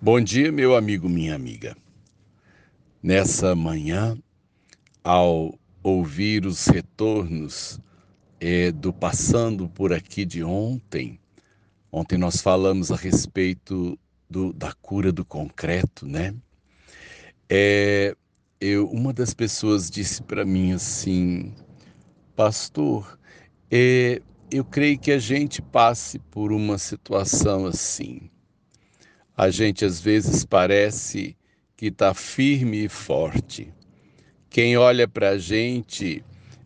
Bom dia, meu amigo, minha amiga. Nessa manhã, ao ouvir os retornos é, do passando por aqui de ontem, ontem nós falamos a respeito do, da cura do concreto, né? É, eu, uma das pessoas disse para mim assim, pastor, é, eu creio que a gente passe por uma situação assim a gente às vezes parece que está firme e forte. Quem olha para a gente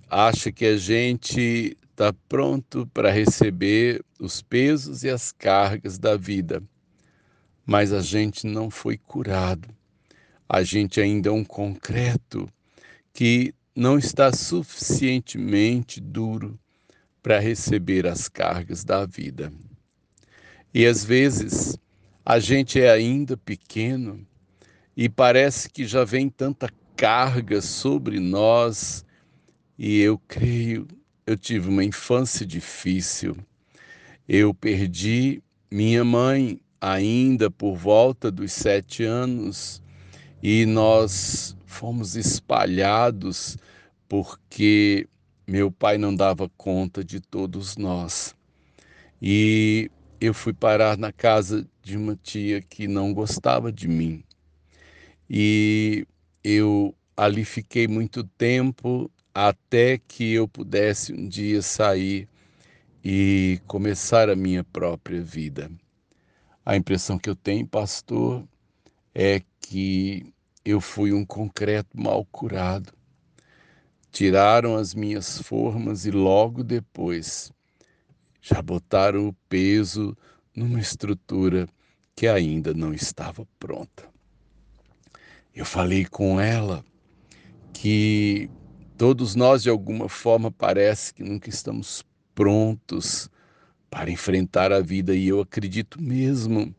acha que a gente está pronto para receber os pesos e as cargas da vida. Mas a gente não foi curado. A gente ainda é um concreto que não está suficientemente duro para receber as cargas da vida. E às vezes a gente é ainda pequeno e parece que já vem tanta carga sobre nós. E eu creio, eu tive uma infância difícil. Eu perdi minha mãe ainda por volta dos sete anos e nós fomos espalhados porque meu pai não dava conta de todos nós. E eu fui parar na casa de uma tia que não gostava de mim. E eu ali fiquei muito tempo até que eu pudesse um dia sair e começar a minha própria vida. A impressão que eu tenho, pastor, é que eu fui um concreto mal curado. Tiraram as minhas formas e logo depois já botaram o peso numa estrutura que ainda não estava pronta. Eu falei com ela que todos nós, de alguma forma, parece que nunca estamos prontos para enfrentar a vida, e eu acredito mesmo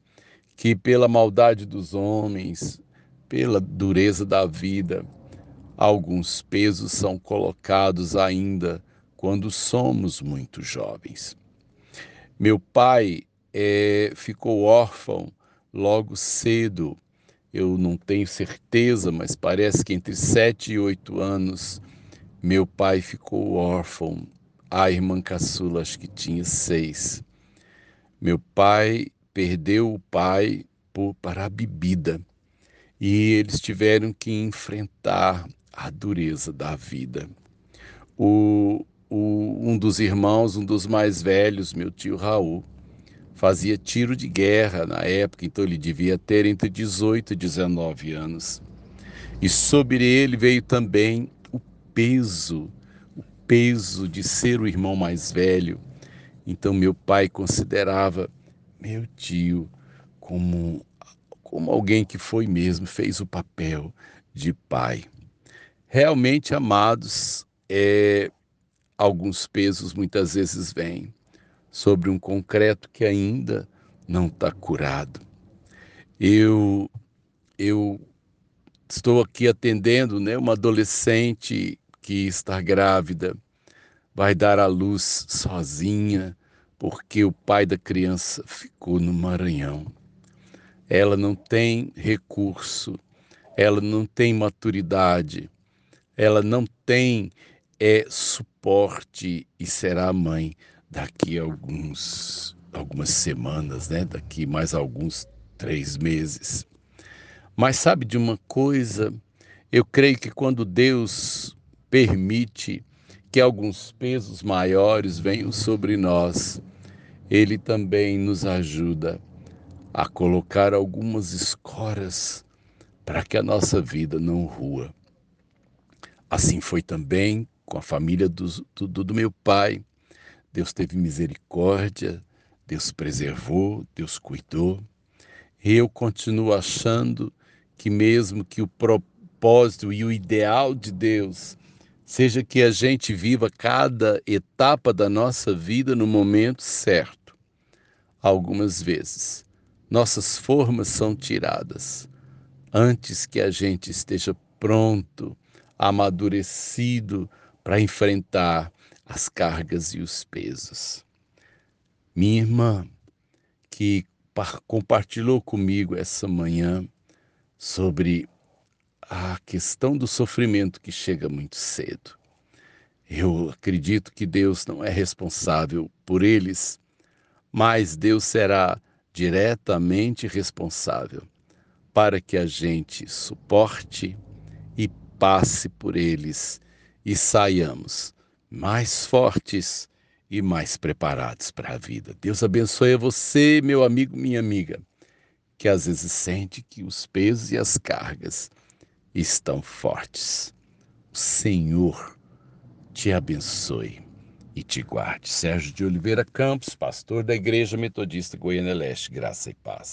que, pela maldade dos homens, pela dureza da vida, alguns pesos são colocados ainda quando somos muito jovens. Meu pai é, ficou órfão logo cedo. Eu não tenho certeza, mas parece que entre sete e oito anos meu pai ficou órfão. A irmã caçula acho que tinha seis. Meu pai perdeu o pai por, para a bebida e eles tiveram que enfrentar a dureza da vida. O, o, um dos irmãos, um dos mais velhos, meu tio Raul, fazia tiro de guerra na época, então ele devia ter entre 18 e 19 anos. E sobre ele veio também o peso, o peso de ser o irmão mais velho. Então meu pai considerava meu tio como como alguém que foi mesmo, fez o papel de pai. Realmente, amados, é, alguns pesos muitas vezes vêm sobre um concreto que ainda não está curado. Eu, eu estou aqui atendendo né, uma adolescente que está grávida, vai dar à luz sozinha, porque o pai da criança ficou no Maranhão. Ela não tem recurso, ela não tem maturidade, ela não tem é suporte e será mãe daqui a alguns, algumas semanas, né? daqui mais alguns três meses. Mas sabe de uma coisa? Eu creio que quando Deus permite que alguns pesos maiores venham sobre nós, Ele também nos ajuda a colocar algumas escoras para que a nossa vida não rua. Assim foi também com a família do, do, meu pai. Deus teve misericórdia, Deus preservou, Deus cuidou. Eu continuo achando que, mesmo que o propósito e o ideal de Deus seja que a gente viva cada etapa da nossa vida no momento certo, algumas vezes nossas formas são tiradas antes que a gente esteja pronto, amadurecido para enfrentar as cargas e os pesos. Minha irmã, que compartilhou comigo essa manhã sobre a questão do sofrimento que chega muito cedo. Eu acredito que Deus não é responsável por eles, mas Deus será diretamente responsável para que a gente suporte e passe por eles e saiamos mais fortes e mais preparados para a vida. Deus abençoe você, meu amigo, minha amiga, que às vezes sente que os pesos e as cargas estão fortes. O Senhor te abençoe e te guarde. Sérgio de Oliveira Campos, pastor da Igreja Metodista Goiânia Leste, graça e paz.